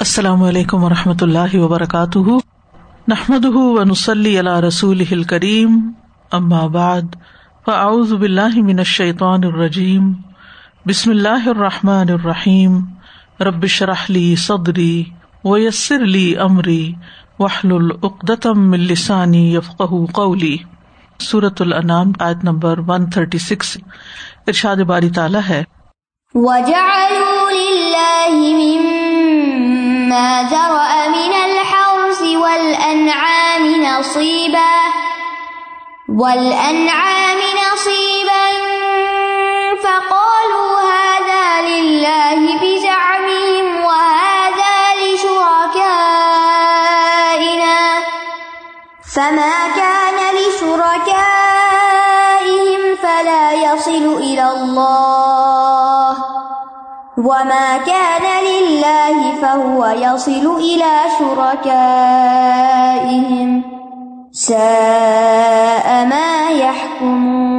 السلام علیکم و رحمۃ اللہ وبرکاتہ۔ نحمد ونسلی علیہ رسول کریم بعد، فاعوذ باللہ من الشیطان الرجیم۔ بسم اللہ الرحمٰن الرحیم۔ ربش رحلی صدری ویسر علی عمری وحل العقدم السانی یفق قولی۔ صورت العنام آیت نمبر ون تھرٹی سکس ارشاد باری تعالیٰ ہے۔ ذرأ من الحرث والأنعام نصيبا والأنعام نصيبا فقالوا هذا لله بزعمهم وهذا لشركائنا فما كان لشركائهم فلا يصل إلى الله وما كان لله فهو يصل إلى شركائهم ساء ما يحكمون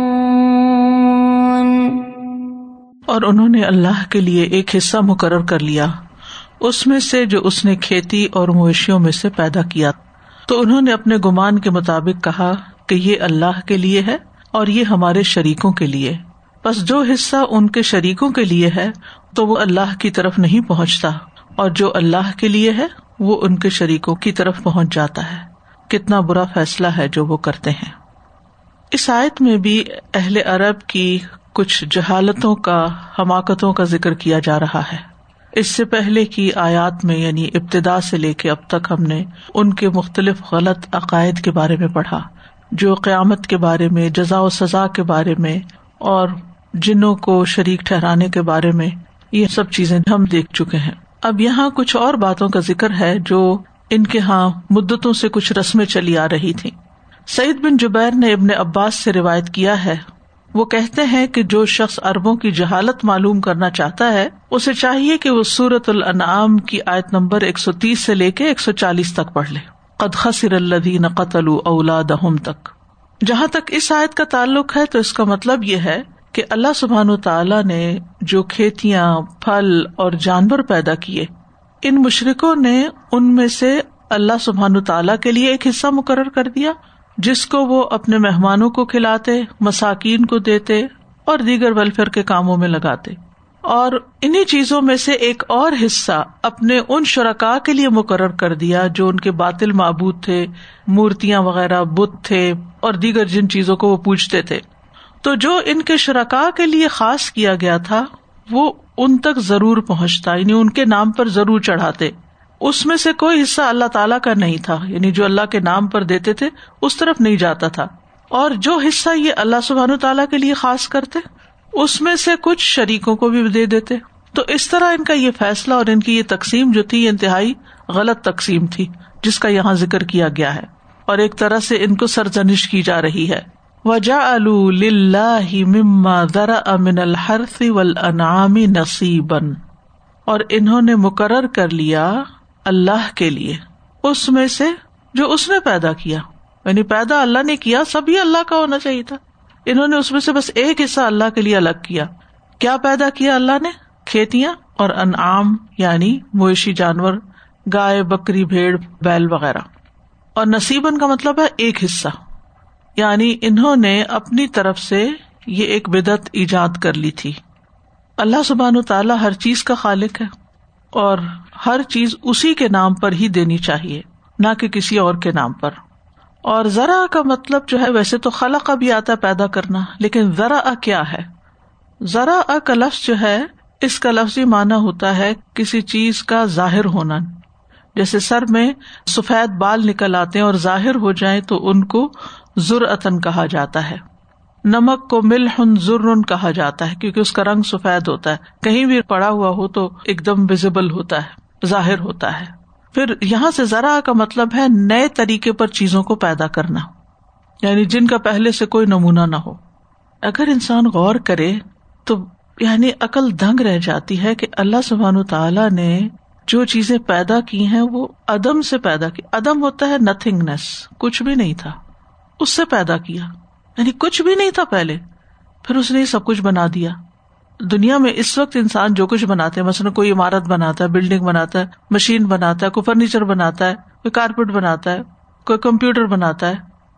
اور انہوں نے اللہ کے لیے ایک حصہ مقرر کر لیا، اس میں سے جو اس نے کھیتی اور مویشیوں میں سے پیدا کیا۔ تو انہوں نے اپنے گمان کے مطابق کہا کہ یہ اللہ کے لیے ہے اور یہ ہمارے شریکوں کے لیے۔ بس جو حصہ ان کے شریکوں کے لیے ہے، تو وہ اللہ کی طرف نہیں پہنچتا۔ اور جو اللہ کے لیے ہے، وہ ان کے شریکوں کی طرف پہنچ جاتا ہے۔ کتنا برا فیصلہ ہے جو وہ کرتے ہیں۔ اس آیت میں بھی اہل عرب کی کچھ جہالتوں کا، حماقتوں کا ذکر کیا جا رہا ہے۔ اس سے پہلے کی آیات میں یعنی ابتدا سے لے کے اب تک ہم نے ان کے مختلف غلط عقائد کے بارے میں پڑھا۔ جو قیامت کے بارے میں، جزا و سزا کے بارے میں، اور جنوں کو شریک ٹھہرانے کے بارے میں یہ سب چیزیں ہم دیکھ چکے ہیں۔ اب یہاں کچھ اور باتوں کا ذکر ہے جو ان کے یہاں مدتوں سے کچھ رسمیں چلی آ رہی تھی سعید بن جبیر نے ابن عباس سے روایت کیا ہے۔ وہ کہتے ہیں کہ جو شخص اربوں کی جہالت معلوم کرنا چاہتا ہے، اسے چاہیے کہ وہ سورت الانعام کی آیت نمبر ایک سو تیس سے لے کے ایک سو چالیس تک پڑھ لے۔ قد خسر الدین قتل اولاد تک۔ جہاں تک اس آیت کا تعلق ہے تو اس کا مطلب یہ ہے کہ اللہ سبحان تعالیٰ نے جو کھیتیاں، پھل اور جانور پیدا کیے، ان مشرقوں نے ان میں سے اللہ سبحان تعالیٰ کے لیے ایک حصہ مقرر کر دیا، جس کو وہ اپنے مہمانوں کو کھلاتے، مساکین کو دیتے اور دیگر ویلفیئر کے کاموں میں لگاتے۔ اور انہیں چیزوں میں سے ایک اور حصہ اپنے ان شرکا کے لیے مقرر کر دیا جو ان کے باطل معبود تھے، مورتیاں وغیرہ، بت تھے اور دیگر جن چیزوں کو وہ پوچھتے تھے۔ تو جو ان کے شرکا کے لیے خاص کیا گیا تھا، وہ ان تک ضرور پہنچتا یعنی ان کے نام پر ضرور چڑھاتے۔ اس میں سے کوئی حصہ اللہ تعالیٰ کا نہیں تھا یعنی جو اللہ کے نام پر دیتے تھے، اس طرف نہیں جاتا تھا۔ اور جو حصہ یہ اللہ سبحان تعالیٰ کے لیے خاص کرتے، اس میں سے کچھ شریکوں کو بھی دے دیتے۔ تو اس طرح ان کا یہ فیصلہ اور ان کی یہ تقسیم جو تھی انتہائی غلط تقسیم تھی، جس کا یہاں ذکر کیا گیا ہے۔ اور ایک طرح سے ان کو سرزنش کی جا رہی ہے۔ وجا مما ذرا امن الحرف ولعنامی نصیبن اور انہوں نے مقرر کر لیا اللہ کے لیے۔ اس میں سے جو اس نے پیدا کیا۔ یعنی پیدا اللہ نے کیا سبھی اللہ کا ہونا چاہیے تھا۔ انہوں نے اس میں سے بس ایک حصہ اللہ کے لیے الگ کیا۔ کیا پیدا کیا اللہ نے؟ کھیتیاں اور انعام یعنی مویشی جانور، گائے، بکری، بھیڑ، بیل وغیرہ۔ اور نصیبن کا مطلب ہے ایک حصہ۔ یعنی انہوں نے اپنی طرف سے یہ ایک بدعت ایجاد کر لی تھی۔ اللہ سبحان و تعالیٰ ہر چیز کا خالق ہے اور ہر چیز اسی کے نام پر ہی دینی چاہیے، نہ کہ کسی اور کے نام پر۔ اور ذرا کا مطلب جو ہے، ویسے تو خلا کا بھی آتا پیدا کرنا، لیکن ذرا کیا ہے؟ ذرا کا لفظ جو ہے، اس کا لفظی معنی ہوتا ہے کسی چیز کا ظاہر ہونا۔ جیسے سر میں سفید بال نکل آتے ہیں اور ظاہر ہو جائیں تو ان کو ضرعتن کہا جاتا ہے۔ نمک کو مل ہن ضرور کہا جاتا ہے، کیونکہ اس کا رنگ سفید ہوتا ہے۔ کہیں بھی پڑا ہوا ہو تو ایک دم ویزیبل ہوتا ہے، ظاہر ہوتا ہے۔ پھر یہاں سے ذرا کا مطلب ہے نئے طریقے پر چیزوں کو پیدا کرنا یعنی جن کا پہلے سے کوئی نمونہ نہ ہو۔ اگر انسان غور کرے تو یعنی عقل دنگ رہ جاتی ہے کہ اللہ سبحان تعالی نے جو چیزیں پیدا کی ہیں وہ ادم سے پیدا کی۔ ادم ہوتا ہے نتنگنیس کچھ بھی نہیں تھا۔ اس سے پیدا کیا۔ یعنی کچھ بھی نہیں تھا پہلے۔ پھر اس نے سب کچھ بنا دیا۔ دنیا میں اس وقت انسان جو کچھ بناتے ہیں مثلاً کوئی عمارت بناتا ہے بلڈنگ بناتا ہے مشین بناتا ہے، کوئی فرنیچر بناتا ہے، کوئی کارپیٹ بناتا ہے، کوئی کمپیوٹر بناتا ہے،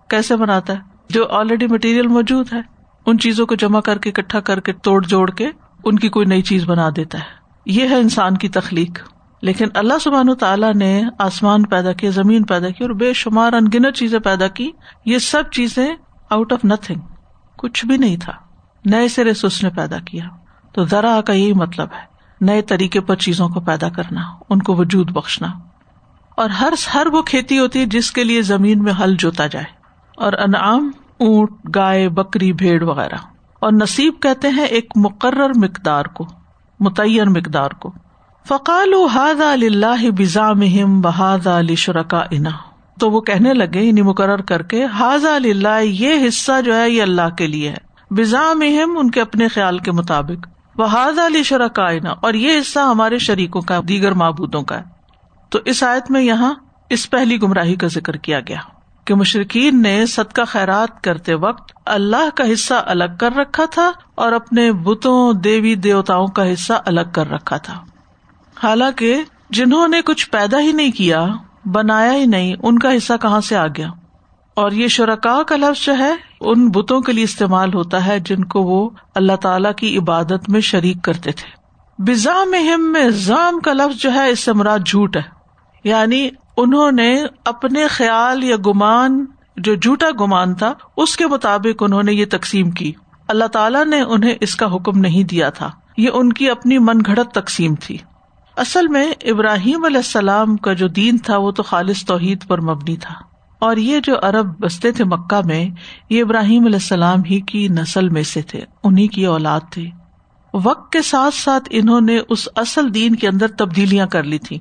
کیسے بناتا ہے؟ جو آلریڈی مٹیریل موجود ہے، ان چیزوں کو جمع کر کے، اکٹھا کر کے، توڑ جوڑ کے، ان کی کوئی نئی چیز بنا دیتا ہے۔ یہ ہے انسان کی تخلیق۔ لیکن اللہ سبحان و تعالیٰ نے آسمان پیدا کیا زمین پیدا کی اور بے شمار انگنت چیزیں پیدا کی۔ یہ سب چیزیں آؤٹ آف نتنگ کچھ بھی نہیں تھا۔ نئے سرے سے اس نے پیدا کیا۔ تو ذرا کا یہی مطلب ہے، نئے طریقے پر چیزوں کو پیدا کرنا، ان کو وجود بخشنا۔ اور ہر ہر وہ کھیتی ہوتی ہے جس کے لیے زمین میں ہل جوتا جائے۔ اور انعام، اونٹ، گائے، بکری، بھیڑ وغیرہ۔ اور نصیب کہتے ہیں ایک مقرر مقدار کو، متعین مقدار کو۔ فقال ہاد اللہ بزام بحاد علی شرکا انا تو وہ کہنے لگے یعنی مقرر کر کے حاض اللہ یہ حصہ جو ہے، یہ اللہ کے لیے ہے۔ بزام ان کے اپنے خیال کے مطابق۔ بحاد علی شرکا انا اور یہ حصہ ہمارے شریکوں کا دیگر معبودوں کا ہے۔ تو اس آیت میں یہاں اس پہلی گمراہی کا ذکر کیا گیا کہ مشرقین نے صدقہ خیرات کرتے وقت اللہ کا حصہ الگ کر رکھا تھا اور اپنے بتوں، دیوی دیوتاؤں کا حصہ الگ کر رکھا تھا۔ حالانکہ جنہوں نے کچھ پیدا ہی نہیں کیا، بنایا ہی نہیں، ان کا حصہ کہاں سے آ گیا؟ اور یہ شرکا کا لفظ جو ہے، ان بتوں کے لیے استعمال ہوتا ہے جن کو وہ اللہ تعالی کی عبادت میں شریک کرتے تھے۔ بزام میں زام کا لفظ جو ہے، اس سے مراد جھوٹ ہے۔ یعنی انہوں نے اپنے خیال یا گمان، جو جھوٹا گمان تھا، اس کے مطابق انہوں نے یہ تقسیم کی۔ اللہ تعالیٰ نے انہیں اس کا حکم نہیں دیا تھا۔ یہ ان کی اپنی من گھڑت تقسیم تھی۔ اصل میں ابراہیم علیہ السلام کا جو دین تھا وہ تو خالص توحید پر مبنی تھا۔ اور یہ جو ارب بستے تھے مکہ میں، یہ ابراہیم علیہ السلام ہی کی نسل میں سے تھے انہیں کی اولاد تھی۔ وقت کے ساتھ ساتھ انہوں نے اس اصل دین کے اندر تبدیلیاں کر لی تھی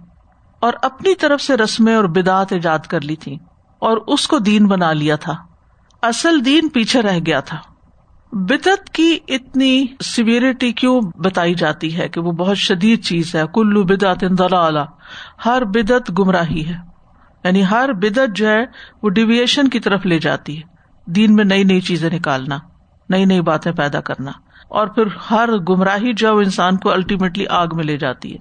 اور اپنی طرف سے رسمیں اور بدعت ایجاد کر لی تھی اور اس کو دین بنا لیا تھا۔ اصل دین پیچھے رہ گیا تھا۔ بدعت کی اتنی سیویرٹی کیوں بتائی جاتی ہے کہ وہ بہت شدید چیز ہے؟ کلو بدعت دلالہ ہر بدعت گمراہی ہے۔ یعنی ہر بدعت جو ہے، وہ ڈیویشن کی طرف لے جاتی ہے۔ دین میں نئی نئی چیزیں نکالنا، نئی نئی باتیں پیدا کرنا۔ اور پھر ہر گمراہی جو انسان کو الٹیمیٹلی آگ میں لے جاتی ہے۔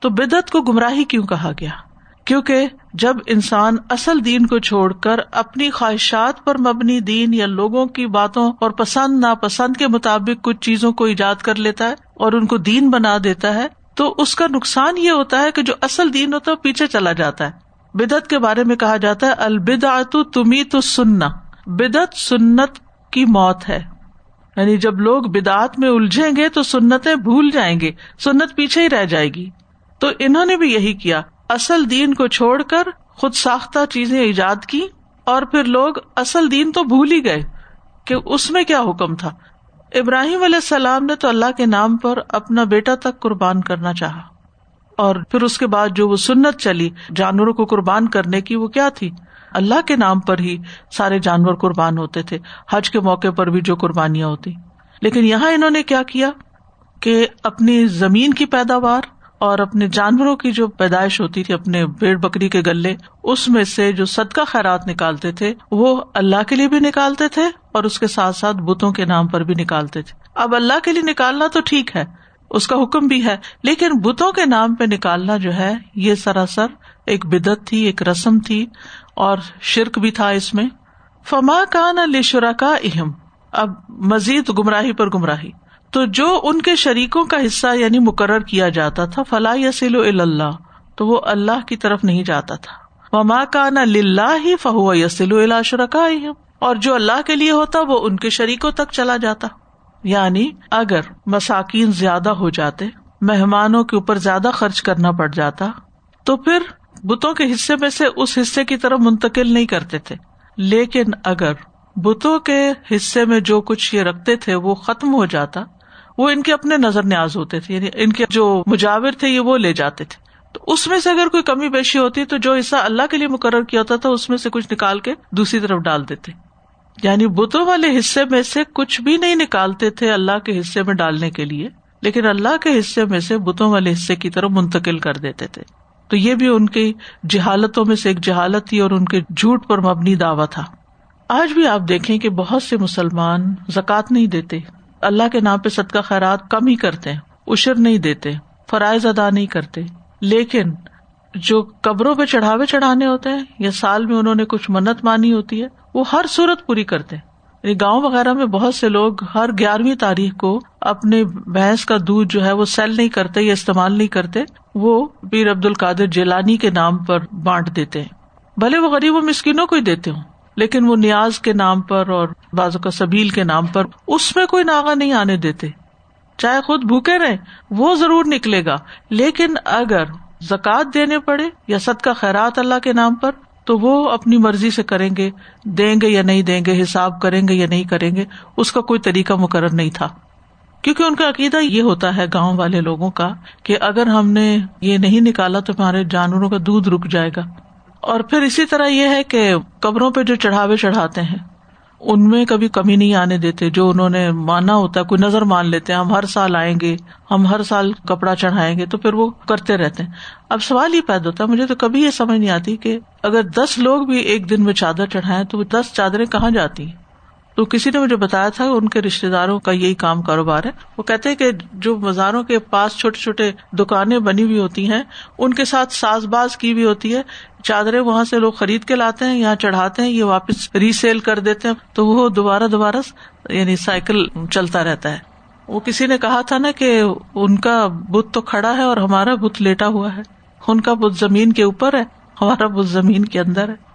تو بدعت کو گمراہی کیوں کہا گیا؟ کیونکہ جب انسان اصل دین کو چھوڑ کر اپنی خواہشات پر مبنی دین یا لوگوں کی باتوں اور پسند ناپسند کے مطابق کچھ چیزوں کو ایجاد کر لیتا ہے اور ان کو دین بنا دیتا ہے، تو اس کا نقصان یہ ہوتا ہے کہ جو اصل دین ہوتا ہے پیچھے چلا جاتا ہے۔ بدعت کے بارے میں کہا جاتا ہے البدعت تمی تو سننا بدعت سنت کی موت ہے۔ یعنی جب لوگ بدعت میں الجھیں گے تو سنتیں بھول جائیں گے، سنت پیچھے ہی رہ جائے گی۔ تو انہوں نے بھی یہی کیا۔ اصل دین کو چھوڑ کر خود ساختہ چیزیں ایجاد کی اور پھر لوگ اصل دین تو بھول ہی گئے کہ اس میں کیا حکم تھا۔ ابراہیم علیہ السلام نے تو اللہ کے نام پر اپنا بیٹا تک قربان کرنا چاہا۔ اور پھر اس کے بعد جو وہ سنت چلی جانوروں کو قربان کرنے کی وہ کیا تھی؟ اللہ کے نام پر ہی سارے جانور قربان ہوتے تھے۔ حج کے موقع پر بھی جو قربانیاں ہوتی۔ لیکن یہاں انہوں نے کیا کیا کہ اپنی زمین کی پیداوار اور اپنے جانوروں کی جو پیدائش ہوتی تھی، اپنے بھیڑ بکری کے گلے، اس میں سے جو صدقہ خیرات نکالتے تھے، وہ اللہ کے لیے بھی نکالتے تھے اور اس کے ساتھ ساتھ بتوں کے نام پر بھی نکالتے تھے۔ اب اللہ کے لیے نکالنا تو ٹھیک ہے، اس کا حکم بھی ہے، لیکن بتوں کے نام پہ نکالنا جو ہے، یہ سراسر ایک بدت تھی، ایک رسم تھی اور شرک بھی تھا اس میں۔ فما کا نہ شرا کا اہم اب مزید گمراہی پر گمراہی۔ تو جو ان کے شریکوں کا حصہ یعنی مقرر کیا جاتا تھا فلاح یسیل اللہ تو وہ اللہ کی طرف نہیں جاتا تھا۔ وما کا نہ ہی فہو یسیل شرکا اور جو اللہ کے لیے ہوتا، وہ ان کے شریکوں تک چلا جاتا۔ یعنی اگر مساکین زیادہ ہو جاتے، مہمانوں کے اوپر زیادہ خرچ کرنا پڑ جاتا، تو پھر بتوں کے حصے میں سے اس حصے کی طرف منتقل نہیں کرتے تھے۔ لیکن اگر بتوں کے حصے میں جو کچھ یہ رکھتے تھے، وہ ختم ہو جاتا وہ ان کے اپنے نظر نیاز ہوتے تھے یعنی ان کے جو مجاور تھے یہ وہ لے جاتے تھے۔ تو اس میں سے اگر کوئی کمی بیشی ہوتی تو جو حصہ اللہ کے لیے مقرر کیا ہوتا تھا، اس میں سے کچھ نکال کے دوسری طرف ڈال دیتے۔ یعنی بتوں والے حصے میں سے کچھ بھی نہیں نکالتے تھے اللہ کے حصے میں ڈالنے کے لیے، لیکن اللہ کے حصے میں سے بتوں والے حصے کی طرف منتقل کر دیتے تھے۔ تو یہ بھی ان کی جہالتوں میں سے ایک جہالت تھی اور ان کے جھوٹ پر مبنی دعوی تھا۔ آج بھی آپ دیکھیں کہ بہت سے مسلمان زکوٰۃ نہیں دیتے۔ اللہ کے نام پہ صدقہ خیرات کم ہی کرتے ہیں، اشر نہیں دیتے، فرائض ادا نہیں کرتے۔ لیکن جو قبروں پہ چڑھاوے چڑھانے ہوتے ہیں یا سال میں انہوں نے کچھ منت مانی ہوتی ہے، وہ ہر صورت پوری کرتے ہیں۔ یعنی گاؤں وغیرہ میں بہت سے لوگ ہر گیارہویں تاریخ کو اپنے بھینس کا دودھ جو ہے وہ سیل نہیں کرتے یا استعمال نہیں کرتے، وہ پیر عبد القادر جیلانی کے نام پر بانٹ دیتے ہیں۔ بھلے وہ غریب و مسکینوں کو ہی دیتے ہوں۔ لیکن وہ نیاز کے نام پر اور بازو کا سبیل کے نام پر اس میں کوئی ناغا نہیں آنے دیتے۔ چاہے خود بھوکے رہے وہ ضرور نکلے گا۔ لیکن اگر زکوٰۃ دینے پڑے یا سد کا خیرات اللہ کے نام پر، تو وہ اپنی مرضی سے کریں گے، دیں گے یا نہیں دیں گے، حساب کریں گے یا نہیں کریں گے، اس کا کوئی طریقہ مقرر نہیں تھا۔ کیونکہ ان کا عقیدہ یہ ہوتا ہے گاؤں والے لوگوں کا کہ اگر ہم نے یہ نہیں نکالا تو ہمارے جانوروں کا دودھ رک جائے گا۔ اور پھر اسی طرح یہ ہے کہ قبروں پہ جو چڑھاوے چڑھاتے ہیں، ان میں کبھی کمی نہیں آنے دیتے، جو انہوں نے مانا ہوتا ہے کوئی نظر مان لیتے ہیں ہم ہر سال آئیں گے، ہم ہر سال کپڑا چڑھائیں گے، تو پھر وہ کرتے رہتے ہیں۔ اب سوال یہ پیدا ہوتا ہے، مجھے تو کبھی یہ سمجھ نہیں آتی کہ اگر دس لوگ بھی ایک دن میں چادر چڑھائیں تو وہ دس چادریں کہاں جاتی ہیں؟ تو کسی نے مجھے بتایا تھا ان کے رشتے داروں کا یہی کام کاروبار ہے۔ وہ کہتے کہ جو مزاروں کے پاس چھوٹے چھوٹے دکانیں بنی ہوئی ہوتی ہیں، ان کے ساتھ ساز باز کی بھی ہوتی ہے۔ چادریں وہاں سے لوگ خرید کے لاتے ہیں، یہاں چڑھاتے ہیں، یہ واپس ری سیل کر دیتے ہیں۔ تو وہ دوبارہ دوبارہ یعنی سائیکل چلتا رہتا ہے۔ وہ کسی نے کہا تھا نا کہ ان کا بت تو کھڑا ہے اور ہمارا بت لیٹا ہوا ہے۔ ان کا بت زمین کے اوپر ہے، ہمارا بت زمین کے اندر ہے۔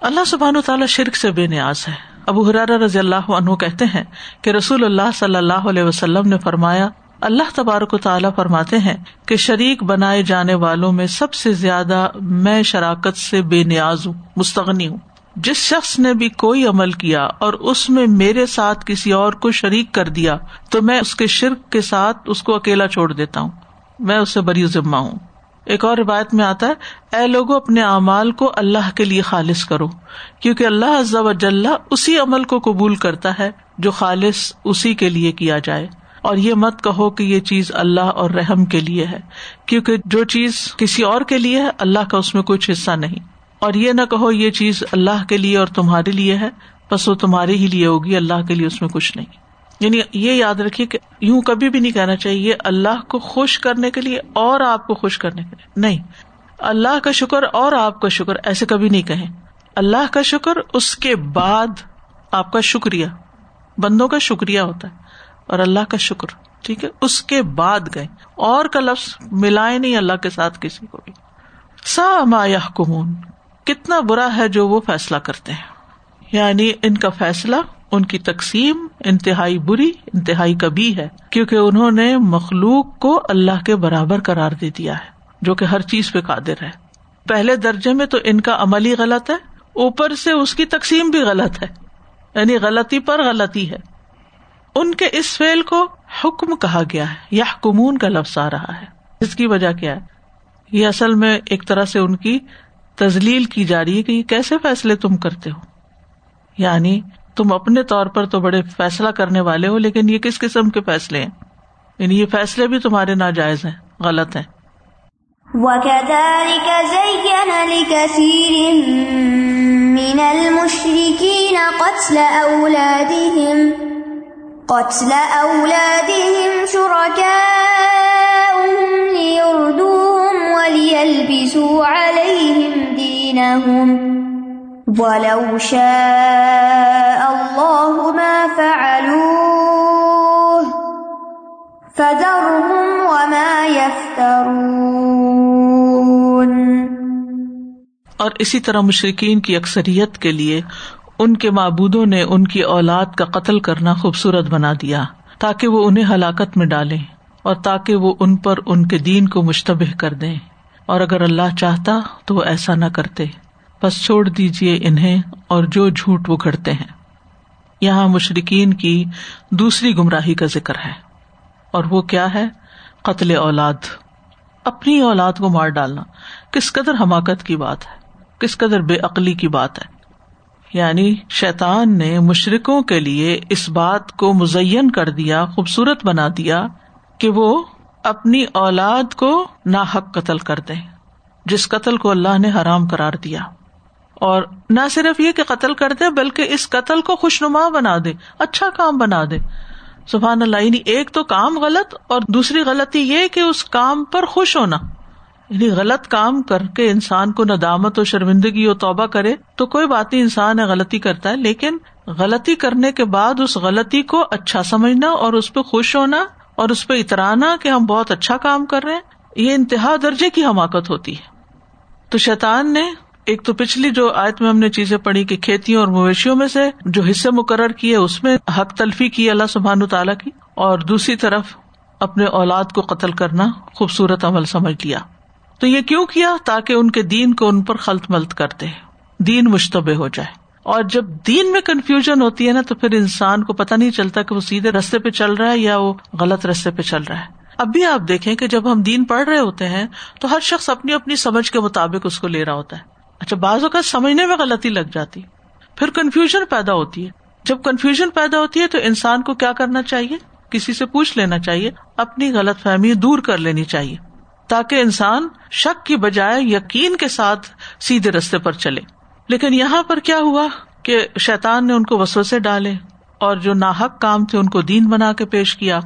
اللہ سبحان و تعالیٰ شرک سے بے نیاز ہے۔ ابو حرار رضی اللہ عنہ کہتے ہیں کہ رسول اللہ صلی اللہ علیہ وسلم نے فرمایا، اللہ تبارک و تعالیٰ فرماتے ہیں کہ شریک بنائے جانے والوں میں سب سے زیادہ میں شراکت سے بے نیاز ہوں، مستغنی ہوں۔ جس شخص نے بھی کوئی عمل کیا اور اس میں میرے ساتھ کسی اور کو شریک کر دیا، تو میں اس کے شرک کے ساتھ اس کو اکیلا چھوڑ دیتا ہوں۔ میں اس سے بری ذمہ ہوں۔ ایک اور روایت میں آتا ہے، اے لوگوں اپنے اعمال کو اللہ کے لیے خالص کرو، کیونکہ اللہ عزا وجل اسی عمل کو قبول کرتا ہے جو خالص اسی کے لیے کیا جائے۔ اور یہ مت کہو کہ یہ چیز اللہ اور رحم کے لیے ہے، کیونکہ جو چیز کسی اور کے لیے ہے، اللہ کا اس میں کچھ حصہ نہیں۔ اور یہ نہ کہو یہ چیز اللہ کے لیے اور تمہارے لیے ہے، بس وہ تمہارے ہی لیے ہوگی، اللہ کے لیے اس میں کچھ نہیں۔ یعنی یہ یاد رکھیے کہ یوں کبھی بھی نہیں کہنا چاہیے اللہ کو خوش کرنے کے لیے اور آپ کو خوش کرنے کے لیے۔ نہیں۔ اللہ کا شکر اور آپ کا شکر، ایسے کبھی نہیں کہیں۔ اللہ کا شکر، اس کے بعد آپ کا شکریہ۔ بندوں کا شکریہ ہوتا ہے اور اللہ کا شکر، ٹھیک ہے؟ اس کے بعد گئے۔ اور کا لفظ ملائے نہیں اللہ کے ساتھ کسی کو بھی۔ سا ما کمون کتنا برا ہے جو وہ فیصلہ کرتے ہیں۔ یعنی ان کا فیصلہ ان کی تقسیم انتہائی بری، انتہائی کبھی ہے، کیونکہ انہوں نے مخلوق کو اللہ کے برابر قرار دے دیا ہے، جو کہ ہر چیز پہ قادر ہے۔ پہلے درجے میں تو ان کا عمل ہی غلط ہے، اوپر سے اس کی تقسیم بھی غلط ہے یعنی غلطی پر غلطی ہے۔ ان کے اس فیل کو حکم کہا گیا ہے یا کمون کا لفظ آ رہا ہے۔ اس کی وجہ کیا ہے؟ یہ اصل میں ایک طرح سے ان کی تزلیل کی جا رہی ہے کہ یہ کیسے فیصلے تم کرتے ہو؟ یعنی تم اپنے طور پر تو بڑے فیصلہ کرنے والے ہو، لیکن یہ کس قسم کے فیصلے ہیں؟ یعنی یہ فیصلے بھی تمہارے ناجائز ہیں، غلط ہیں۔ وَكَذَلِكَ زَيَّنَ لِكَثِيرٍ مِّنَ الْمُشْرِكِينَ قَتْلَ أَوْلَادِهِمْ، قتل أولادهم شركاؤهم ليردوهم وليلبسوا عليهم دينهم ولو شاء الله ما فعلوه فذرهم وما يفترون اور اسی طرح مشرقین کی اکثریت کے لیے ان کے معبودوں نے ان کی اولاد کا قتل کرنا خوبصورت بنا دیا تاکہ وہ انہیں ہلاکت میں ڈالے اور تاکہ وہ ان پر ان کے دین کو مشتبہ کر دیں۔ اور اگر اللہ چاہتا تو وہ ایسا نہ کرتے۔ بس چھوڑ دیجیے انہیں اور جو جھوٹ وہ گھڑتے ہیں۔ یہاں مشرقین کی دوسری گمراہی کا ذکر ہے۔ اور وہ کیا ہے؟ قتل اولاد۔ اپنی اولاد کو مار ڈالنا۔ کس قدر حماقت کی بات ہے؟ کس قدر بے عقلی کی بات ہے؟ یعنی شیطان نے مشرقوں کے لیے اس بات کو مزین کر دیا، خوبصورت بنا دیا کہ وہ اپنی اولاد کو نا حق قتل کر دے جس قتل کو اللہ نے حرام کرار دیا۔ اور نہ صرف یہ کہ قتل کر دے، بلکہ اس قتل کو خوشنما بنا دے اچھا کام بنا دے۔ سبحان اللہ یعنی ایک تو کام غلط اور دوسری غلطی یہ کہ اس کام پر خوش ہونا۔ یعنی غلط کام کر کے انسان کو ندامت و شرمندگی اور توبہ کرے تو کوئی بات نہیں، انسان ہے، غلطی کرتا ہے، لیکن غلطی کرنے کے بعد اس غلطی کو اچھا سمجھنا اور اس پہ خوش ہونا اور اس پہ اترانا کہ ہم بہت اچھا کام کر رہے ہیں، یہ انتہا درجے کی حماقت ہوتی ہے۔ تو شیطان نے ایک تو پچھلی جو آیت میں ہم نے چیزیں پڑھی کہ کھیتیوں اور مویشیوں میں سے جو حصے مقرر کیے، اس میں حق تلفی کی اللہ سبحان تعالیٰ کی، اور دوسری طرف اپنے اولاد کو قتل کرنا خوبصورت عمل سمجھ لیا۔ تو یہ کیوں کیا؟ تاکہ ان کے دین کو ان پر خلط ملت کرتے دین مشتبہ ہو جائے۔ اور جب دین میں کنفیوژن ہوتی ہے نا، تو پھر انسان کو پتا نہیں چلتا کہ وہ سیدھے رستے پہ چل رہا ہے یا وہ غلط رستے پہ چل رہا ہے۔ اب بھی آپ دیکھیں کہ جب ہم دین پڑھ رہے ہوتے ہیں، تو ہر شخص اپنی اپنی سمجھ کے مطابق اس کو لے رہا ہوتا ہے۔ اچھا بعض اوقات سمجھنے میں غلطی لگ جاتی۔ پھر کنفیوژن پیدا ہوتی ہے۔ جب کنفیوژن پیدا ہوتی ہے تو انسان کو کیا کرنا چاہیے؟ کسی سے پوچھ لینا چاہیے۔ اپنی غلط فہمی دور کر لینی چاہیے۔ تاکہ انسان شک کی بجائے یقین کے ساتھ سیدھے رستے پر چلے۔ لیکن یہاں پر کیا ہوا کہ شیتان نے ان کو وسوسے ڈالے اور جو ناحک کام تھے ان کو دین بنا کے پیش کیا۔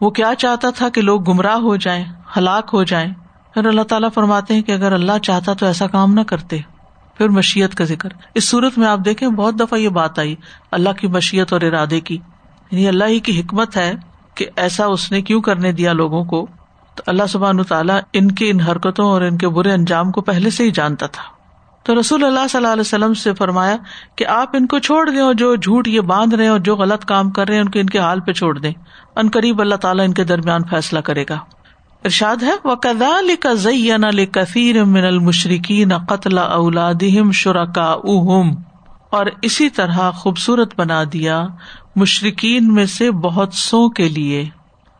وہ کیا چاہتا تھا کہ لوگ گمراہ ہو جائیں، ہلاک ہو جائیں؟ پھر اللہ تعالیٰ فرماتے ہیں کہ اگر اللہ چاہتا تو ایسا کام نہ کرتے۔ پھر مشیت کا ذکر۔ اس صورت میں آپ دیکھیں بہت دفعہ یہ بات آئی، اللہ کی مشیت اور ارادے کی۔ یعنی اللہ ہی کی حکمت ہے کہ ایسا اس نے کیوں کرنے دیا لوگوں کو۔ تو اللہ سبحان تعالیٰ ان کی ان حرکتوں اور ان کے برے انجام کو پہلے سے ہی جانتا تھا۔ تو رسول اللہ صلی اللہ علیہ وسلم سے فرمایا کہ آپ ان کو چھوڑ دیں اور جو جھوٹ یہ باندھ رہے اور جو غلط کام کر رہے ہیں ان کو ان کے حال پہ چھوڑ دیں۔ ان قریب اللہ تعالیٰ ان کے درمیان فیصلہ کرے گا۔ ارشاد ہے وہ کدا لکھا زین کثیر من المشرقین قتل اولادہم شرکا اہم اور اسی طرح خوبصورت بنا دیا مشرقین میں سے بہت سو کے لیے۔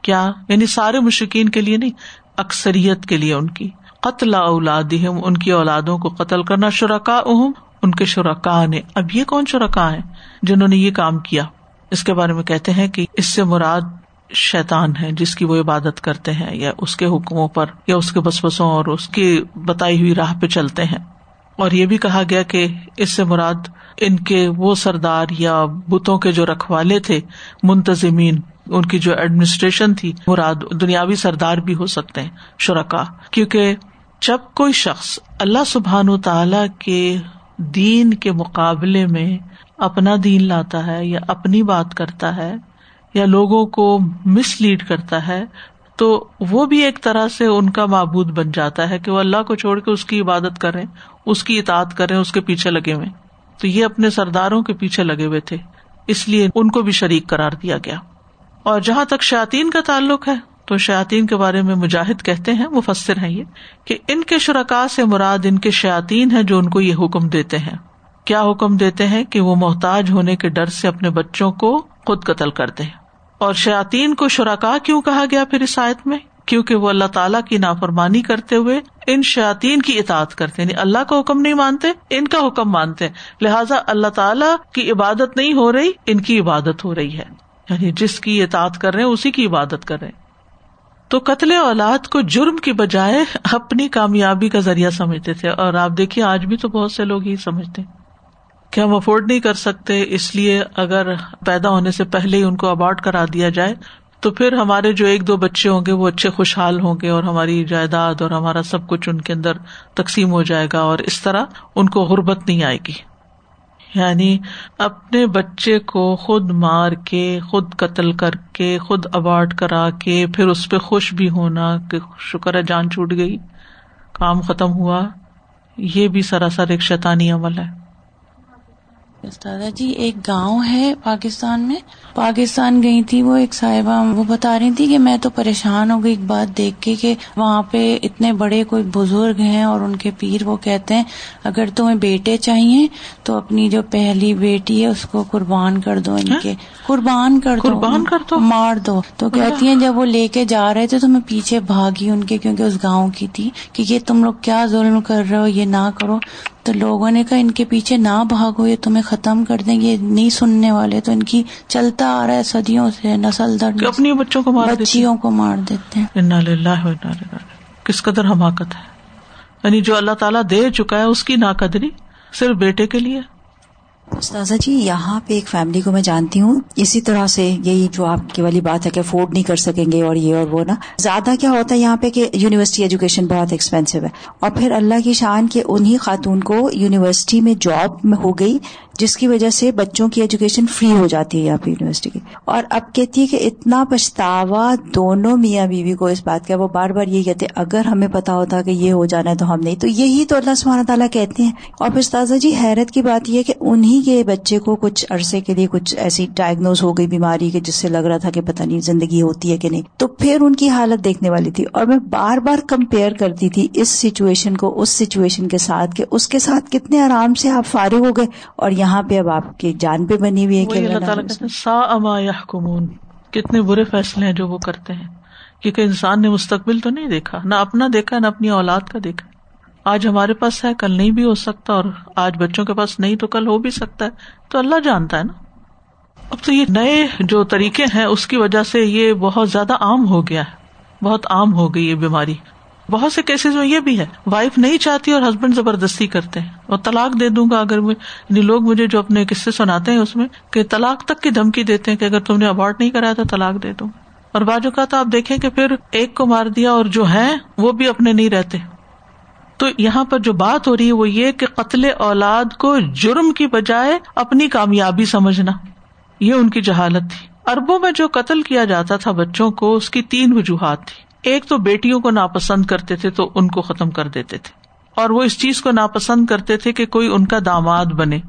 کیا؟ یعنی سارے مشرقین کے لیے نہیں، اکثریت کے لیے ان کی۔ قتل اولادہم ان کی اولادوں کو قتل کرنا۔ شرکا اہم ان کے شرکا نے۔ اب یہ کون شرکا ہے جنہوں نے یہ کام کیا؟ اس کے بارے میں کہتے ہیں کہ اس سے مراد شیتان ہے، جس کی وہ عبادت کرتے ہیں، یا اس کے حکموں پر، یا اس کے بس بسوں اور اس کی بتائی ہوئی راہ پہ چلتے ہیں۔ اور یہ بھی کہا گیا کہ اس سے مراد ان کے وہ سردار یا بتوں کے جو رکھوالے تھے، منتظمین، ان کی جو ایڈمنسٹریشن تھی، مراد دنیاوی سردار بھی ہو سکتے ہیں، شرکا۔ کیونکہ جب کوئی شخص اللہ سبحان و تعالی کے دین کے مقابلے میں اپنا دین لاتا ہے یا اپنی بات کرتا ہے یا لوگوں کو مس لیڈ کرتا ہے، تو وہ بھی ایک طرح سے ان کا معبود بن جاتا ہے کہ وہ اللہ کو چھوڑ کے اس کی عبادت کریں، اس کی اطاعت کریں، اس کے پیچھے لگے ہوئے۔ تو یہ اپنے سرداروں کے پیچھے لگے ہوئے تھے، اس لیے ان کو بھی شریک قرار دیا گیا۔ اور جہاں تک شاطین کا تعلق ہے، تو شاطین کے بارے میں مجاہد کہتے ہیں، مفسر ہیں یہ، کہ ان کے شرکا سے مراد ان کے شاطین ہے جو ان کو یہ حکم دیتے ہیں۔ کیا حکم دیتے ہیں کہ وہ محتاج ہونے کے ڈر سے اپنے بچوں کو خود قتل کر دیں۔ اور شاطین کو شرکا کیوں کہا گیا پھر اس آیت میں؟ کیونکہ وہ اللہ تعالیٰ کی نافرمانی کرتے ہوئے ان شاطین کی اطاعت کرتے یعنی اللہ کا حکم نہیں مانتے، ان کا حکم مانتے لہٰذا اللہ تعالیٰ کی عبادت نہیں ہو رہی، ان کی عبادت ہو رہی ہے۔ یعنی جس کی اطاعت کر رہے اسی کی عبادت کر رہے تو قتل اولاد کو جرم کی بجائے اپنی کامیابی کا ذریعہ سمجھتے تھے۔ اور آپ دیکھیے، آج بھی تو بہت سے لوگ ہی سمجھتے کہ ہم افورڈ نہیں کر سکتے، اس لیے اگر پیدا ہونے سے پہلے ہی ان کو ابارٹ کرا دیا جائے، تو پھر ہمارے جو ایک دو بچے ہوں گے، وہ اچھے خوشحال ہوں گے اور ہماری جائیداد اور ہمارا سب کچھ ان کے اندر تقسیم ہو جائے گا اور اس طرح ان کو غربت نہیں آئے گی۔ یعنی اپنے بچے کو خود مار کے، خود قتل کر کے، خود ابارٹ کرا کے، پھر اس پہ خوش بھی ہونا کہ شکر ہے جان چھوٹ گئی، کام ختم ہوا، یہ بھی سراسر ایک شیطانی عمل ہے۔ دادا جی ایک گاؤں ہے پاکستان میں۔ پاکستان گئی تھی وہ ایک صاحبہ وہ بتا رہی تھی کہ میں تو پریشان ہو گئی ایک بات دیکھ کے کہ وہاں پہ اتنے بڑے کوئی بزرگ ہیں اور ان کے پیر وہ کہتے ہیں اگر تمہیں بیٹے چاہیے تو اپنی جو پہلی بیٹی ہے اس کو قربان کر دو ان کے۔ قربان کر دو قربان کر دو؟ مار دو۔ تو کہتی ہیں جب وہ لے کے جا رہے تھے تو میں پیچھے بھاگی ان کے کیونکہ اس گاؤں کی تھی کہ یہ تم لوگ کیا ظلم کر رہے ہو یہ نہ کرو۔ تو لوگوں نے کہا ان کے پیچھے نہ بھاگو یہ تمہیں ختم کر دیں گے نہیں سننے والے تو ان کی چلتا آ رہا ہے صدیوں سے نسل در اپنی بچوں کو مار بچیوں کو مار دیتے ہیں۔ کس قدر حماقت ہے۔ یعنی جو اللہ تعالیٰ دے چکا ہے اس کی نا قدری صرف بیٹے کے لیے۔ استاذہ جی یہاں پہ ایک فیملی کو میں جانتی ہوں۔ اسی طرح سے یہی جو آپ کی والی بات ہے کہ افورڈ نہیں کر سکیں گے اور یہ اور وہ نا۔ زیادہ کیا ہوتا ہے یہاں پہ کہ یونیورسٹی ایجوکیشن بہت ایکسپینسو ہے۔ اور پھر اللہ کی شان کہ انہیں خاتون کو یونیورسٹی میں جاب میں ہو گئی۔ جس کی وجہ سے بچوں کی ایجوکیشن فری ہو جاتی ہے یہاں پہ یونیورسٹی کی۔ اور اب کہتی ہے کہ اتنا پچھتاوا دونوں میاں بیوی کو اس بات کا، وہ بار بار یہ کہتے اگر ہمیں پتا ہوتا کہ یہ ہو جانا ہے تو ہم نہیں۔ تو یہی تو اللہ سبحانہ تعالیٰ کہتے ہیں۔ اور پھر استاذہ جی حیرت کی بات یہ کہ انہیں کے بچے کو کچھ عرصے کے لیے کچھ ایسی ڈائگنوز ہو گئی بیماری کہ جس سے لگ رہا تھا کہ پتہ نہیں زندگی ہوتی ہے کہ نہیں۔ تو پھر ان کی حالت دیکھنے والی تھی۔ اور میں بار بار کمپیئر کرتی تھی اس سچویشن کو، اس سچویشن کے ساتھ کہ اس کے ساتھ کتنے آرام سے آپ فارغ ہو گئے اور یہاں پہ اب آپ کی جان پہ بنی ہوئی ہے کہ اللہ تعالیٰ سا اما یحکمون کتنے برے فیصلے ہیں جو وہ کرتے ہیں۔ کیونکہ انسان نے مستقبل تو نہیں دیکھا نہ اپنا دیکھا نہ اپنی اولاد کا دیکھا۔ آج ہمارے پاس ہے کل نہیں بھی ہو سکتا اور آج بچوں کے پاس نہیں تو کل ہو بھی سکتا ہے۔ تو اللہ جانتا ہے نا۔ اب تو یہ نئے جو طریقے ہیں اس کی وجہ سے یہ بہت زیادہ عام ہو گیا ہے۔ بہت عام ہو گئی یہ بیماری۔ بہت سے کیسز میں یہ بھی ہے۔ وائف نہیں چاہتی اور ہسبینڈ زبردستی کرتے ہیں۔ اور طلاق دے دوں گا اگر یعنی لوگ مجھے جو اپنے قصے سناتے ہیں اس میں کہ طلاق تک کی دھمکی دیتے ہیں کہ اگر تم نے ابارٹ نہیں کرایا تو طلاق دے دوں۔ اور باجو کا تو آپ دیکھیں کہ پھر ایک کو مار دیا اور جو ہے وہ بھی اپنے نہیں رہتے۔ تو یہاں پر جو بات ہو رہی ہے وہ یہ کہ قتل اولاد کو جرم کی بجائے اپنی کامیابی سمجھنا۔ یہ ان کی جہالت تھی۔ اربوں میں جو قتل کیا جاتا تھا بچوں کو، اس کی تین وجوہات تھی ایک تو بیٹیوں کو ناپسند کرتے تھے تو ان کو ختم کر دیتے تھے اور وہ اس چیز کو ناپسند کرتے تھے کہ کوئی ان کا داماد بنے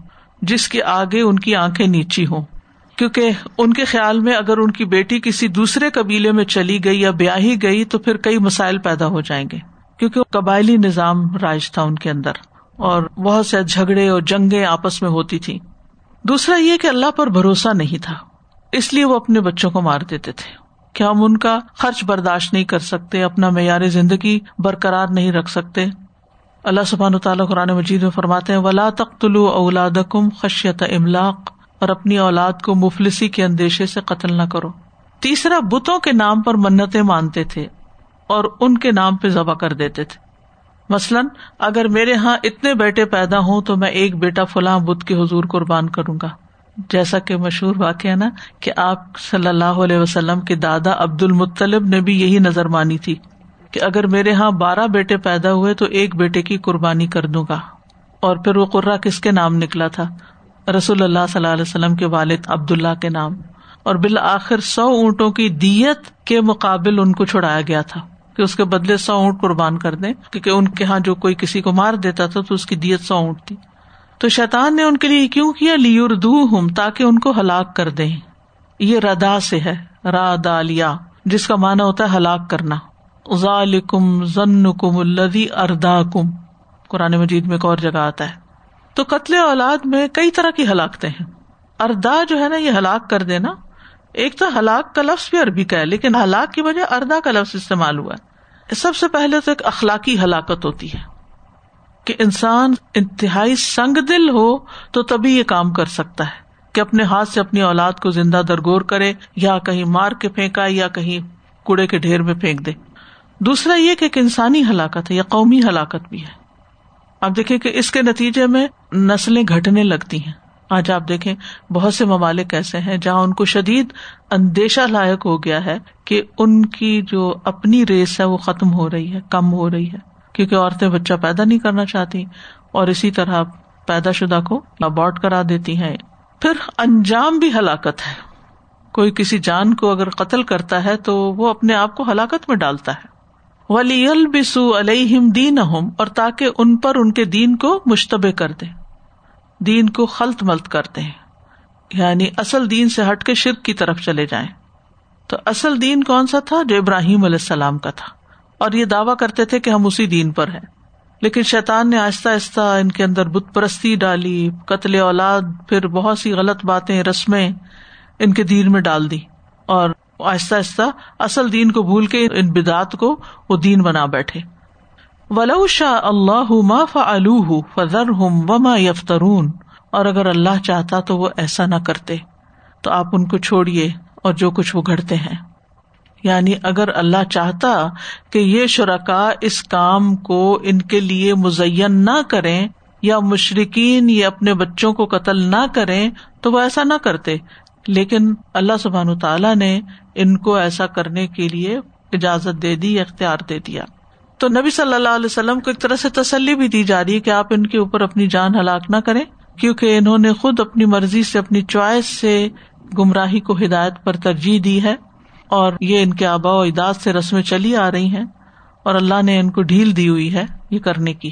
جس کے آگے ان کی آنکھیں نیچی ہوں۔ کیونکہ ان کے خیال میں اگر ان کی بیٹی کسی دوسرے قبیلے میں چلی گئی یا بیاہی گئی تو پھر کئی مسائل پیدا ہو جائیں گے۔ کیونکہ قبائلی نظام رائج تھا ان کے اندر اور بہت سے جھگڑے اور جنگیں آپس میں ہوتی تھی دوسرا یہ کہ اللہ پر بھروسہ نہیں تھا، اس لیے وہ اپنے بچوں کو مار دیتے تھے۔ کیا ہم ان کا خرچ برداشت نہیں کر سکتے، اپنا معیار زندگی برقرار نہیں رکھ سکتے؟ اللہ سبحان تعالیٰ قرآن مجید میں فرماتے ہیں، ولا تخت اولاد کم خشیت املاق اور اپنی اولاد کو مفلسی کے اندیشے سے قتل نہ کرو۔ تیسرا، بتوں کے نام پر منتیں مانتے تھے اور ان کے نام پہ ذبح کر دیتے تھے۔ مثلاً، اگر میرے یہاں اتنے بیٹے پیدا ہوں تو میں ایک بیٹا فلاں بت کے حضور قربان کروں گا۔ جیسا کہ مشہور واقع نا کہ آپ صلی اللہ علیہ وسلم کے دادا عبد المطلب نے بھی یہی نظر مانی تھی کہ اگر میرے یہاں بارہ بیٹے پیدا ہوئے تو ایک بیٹے کی قربانی کر دوں گا۔ اور پھر وہ قرا کس کے نام نکلا تھا؟ رسول اللہ صلی اللہ علیہ وسلم کے والد عبد اللہ کے نام۔ اور بالآخر سو اونٹوں کی دیت کے مقابل ان کو چھڑایا گیا تھا کہ اس کے بدلے سو اونٹ قربان کر دیں، کیونکہ ان کے یہاں جو کوئی کسی کو مار دیتا تھا تو اس کی دیت سو اونٹ تھی۔ تو شیطان نے ان کے لیے کیوں کیا؟ لیردو ہوں تاکہ ان کو ہلاک کر دے یہ ردا سے ہے را دالیا جس کا مانا ہوتا ہے ہلاک کرنا۔ ذالکم ضن کم الدی اردا کم قرآن مجید میں ایک اور جگہ آتا ہے۔ تو قتل اولاد میں کئی طرح کی ہلاکتے ہیں۔ اردا جو ہے نا، یہ ہلاک کر دینا۔ ایک تو ہلاک کا لفظ بھی عربی کا ہے، لیکن ہلاک کی وجہ اردا کا لفظ استعمال ہوا ہے۔ سب سے پہلے تو ایک اخلاقی ہلاکت ہوتی ہے۔ کہ انسان انتہائی سنگ دل ہو تو تبھی یہ کام کر سکتا ہے کہ اپنے ہاتھ سے اپنی اولاد کو زندہ درگور کرے یا کہیں مار کے پھینکا یا کہیں کوڑے کے ڈھیر میں پھینک دے۔ دوسرا یہ کہ ایک انسانی ہلاکت ہے یا قومی ہلاکت بھی ہے۔ آپ دیکھیں کہ اس کے نتیجے میں نسلیں گھٹنے لگتی ہیں۔ آج آپ دیکھیں بہت سے ممالک ایسے ہیں جہاں ان کو شدید اندیشہ لائق ہو گیا ہے کہ ان کی جو اپنی ریس ہے وہ ختم ہو رہی ہے، کم ہو رہی ہے۔ کیونکہ عورتیں بچہ پیدا نہیں کرنا چاہتی اور اسی طرح پیدا شدہ کو ابارٹ کرا دیتی ہیں۔ پھر انجام بھی ہلاکت ہے۔ کوئی کسی جان کو اگر قتل کرتا ہے تو وہ اپنے آپ کو ہلاکت میں ڈالتا ہے۔ ولی البسو علیہم دین اور تاکہ ان پر ان کے دین کو مشتبہ کر دے دین کو خلط ملت کرتے ہیں یعنی اصل دین سے ہٹ کے شرک کی طرف چلے جائیں۔ تو اصل دین کون سا تھا؟ جو ابراہیم علیہ السلام کا تھا۔ اور یہ دعویٰ کرتے تھے کہ ہم اسی دین پر ہیں۔ لیکن شیطان نے آہستہ آہستہ ان کے اندر بت پرستی ڈالی، قتل اولاد، پھر بہت سی غلط باتیں، رسمیں ان کے دین میں ڈال دی۔ اور آہستہ آہستہ اصل دین کو بھول کے ان بدعت کو وہ دین بنا بیٹھے۔ ولو شاہ اللہ ما فلو فضر ہوں وما یفترون اور اگر اللہ چاہتا تو وہ ایسا نہ کرتے۔ تو آپ ان کو چھوڑیے اور جو کچھ وہ گھڑتے ہیں۔ یعنی اگر اللہ چاہتا کہ یہ شرکا اس کام کو ان کے لیے مزین نہ کریں یا مشرقین یہ اپنے بچوں کو قتل نہ کریں، تو وہ ایسا نہ کرتے۔ لیکن اللہ سبحان تعالیٰ نے ان کو ایسا کرنے کے لیے اجازت دے دی، اختیار دے دیا۔ تو نبی صلی اللہ علیہ وسلم کو ایک طرح سے تسلی بھی دی جا رہی ہے کہ آپ ان کے اوپر اپنی جان ہلاک نہ کریں، کیونکہ انہوں نے خود اپنی مرضی سے، اپنی چوائس سے گمراہی کو ہدایت پر ترجیح دی ہے۔ اور یہ ان کے آبا و اجداد سے رسمیں چلی آ رہی ہیں اور اللہ نے ان کو ڈھیل دی ہوئی ہے یہ کرنے کی۔